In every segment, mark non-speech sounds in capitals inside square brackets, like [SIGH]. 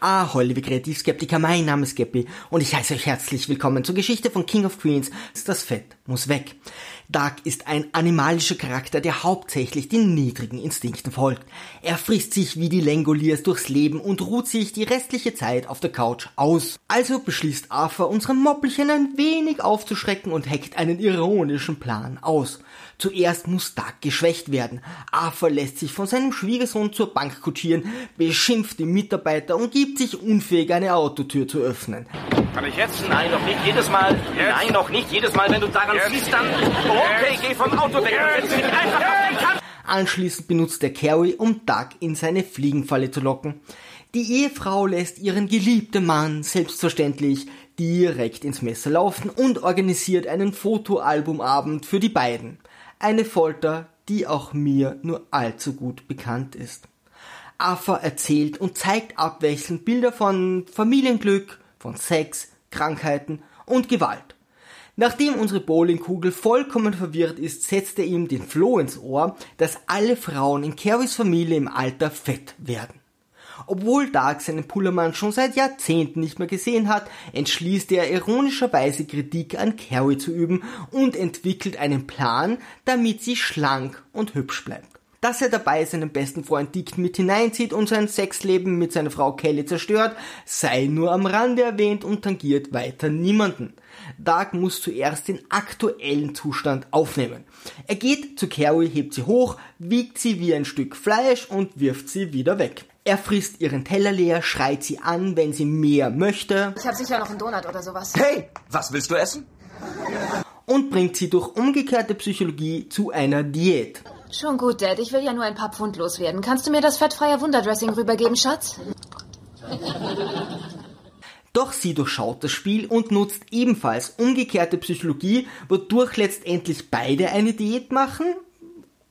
Ah, liebe Kreativskeptiker, mein Name ist Geppi und ich heiße euch herzlich willkommen zur Geschichte von King of Queens. Das Fett muss weg. Dark ist ein animalischer Charakter, der hauptsächlich den niedrigen Instinkten folgt. Er frisst sich wie die Lengoliers durchs Leben und ruht sich die restliche Zeit auf der Couch aus. Also beschließt Arthur, unseren Moppelchen ein wenig aufzuschrecken und heckt einen ironischen Plan aus. Zuerst muss Dark geschwächt werden. Arthur lässt sich von seinem Schwiegersohn zur Bank kutschieren, beschimpft die Mitarbeiter und gibt sich unfähig, eine Autotür zu öffnen. Kann ich jetzt? Nein, noch nicht jedes Mal. Jetzt? Nein, noch nicht jedes Mal. Wenn du daran jetzt? ziehst, dann... Okay, geh vom Auto weg und setz dich einfach auf den Kampf. Anschließend benutzt er Carrie, um Doug in seine Fliegenfalle zu locken. Die Ehefrau lässt ihren geliebten Mann selbstverständlich direkt ins Messer laufen und organisiert einen Fotoalbumabend für die beiden. Eine Folter, die auch mir nur allzu gut bekannt ist. Arthur erzählt und zeigt abwechselnd Bilder von Familienglück, von Sex, Krankheiten und Gewalt. Nachdem unsere Bowlingkugel vollkommen verwirrt ist, setzt er ihm den Floh ins Ohr, dass alle Frauen in Carries Familie im Alter fett werden. Obwohl Dark seinen Pullermann schon seit Jahrzehnten nicht mehr gesehen hat, entschließt er ironischerweise Kritik an Carrie zu üben und entwickelt einen Plan, damit sie schlank und hübsch bleibt. Dass er dabei seinen besten Freund Dick mit hineinzieht und sein Sexleben mit seiner Frau Kelly zerstört, sei nur am Rande erwähnt und tangiert weiter niemanden. Dark muss zuerst den aktuellen Zustand aufnehmen. Er geht zu Carrie, hebt sie hoch, wiegt sie wie ein Stück Fleisch und wirft sie wieder weg. Er frisst ihren Teller leer, schreit sie an, wenn sie mehr möchte. Ich habe sicher noch einen Donut oder sowas. Hey, was willst du essen? Und bringt sie durch umgekehrte Psychologie zu einer Diät. Schon gut, Dad. Ich will ja nur ein paar Pfund loswerden. Kannst du mir das fettfreie Wunderdressing rübergeben, Schatz? Doch sie durchschaut das Spiel und nutzt ebenfalls umgekehrte Psychologie, wodurch letztendlich beide eine Diät machen?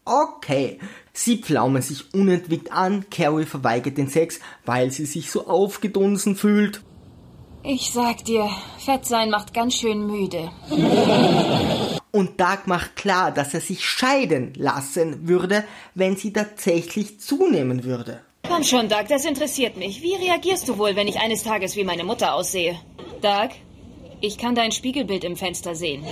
Okay. Sie pflaumen sich unentwegt an, Carrie verweigert den Sex, weil sie sich so aufgedunsen fühlt. Ich sag dir, Fett sein macht ganz schön müde. [LAUGHS] Und Doug macht klar, dass er sich scheiden lassen würde, wenn sie tatsächlich zunehmen würde. Komm schon, Doug, das interessiert mich. Wie reagierst du wohl, wenn ich eines Tages wie meine Mutter aussehe? Doug, ich kann dein Spiegelbild im Fenster sehen.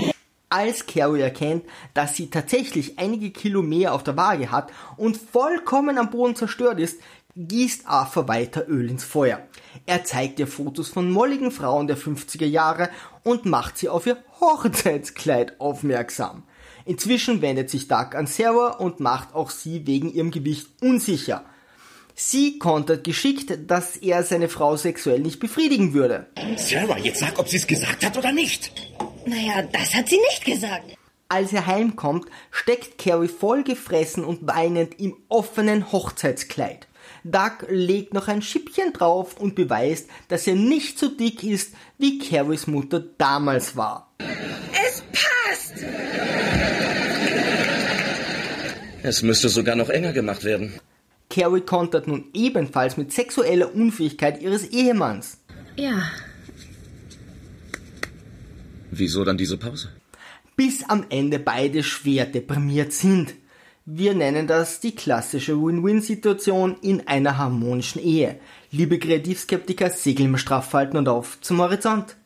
Als Carrie erkennt, dass sie tatsächlich einige Kilo mehr auf der Waage hat und vollkommen am Boden zerstört ist, gießt Arthur weiter Öl ins Feuer. Er zeigt ihr Fotos von molligen Frauen der 50er Jahre und macht sie auf ihr Hochzeitskleid aufmerksam. Inzwischen wendet sich Doug an Sarah und macht auch sie wegen ihrem Gewicht unsicher. Sie kontert geschickt, dass er seine Frau sexuell nicht befriedigen würde. Sarah, jetzt sag, ob sie es gesagt hat oder nicht. Naja, das hat sie nicht gesagt. Als er heimkommt, steckt Carrie vollgefressen und weinend im offenen Hochzeitskleid. Doug legt noch ein Schippchen drauf und beweist, dass er nicht so dick ist, wie Carries Mutter damals war. Es passt! Es müsste sogar noch enger gemacht werden. Carrie kontert nun ebenfalls mit sexueller Unfähigkeit ihres Ehemanns. Ja. Wieso dann diese Pause? Bis am Ende beide schwer deprimiert sind. Wir nennen das die klassische Win-Win-Situation in einer harmonischen Ehe. Liebe Kreativskeptiker, segeln wir straff halten und auf zum Horizont.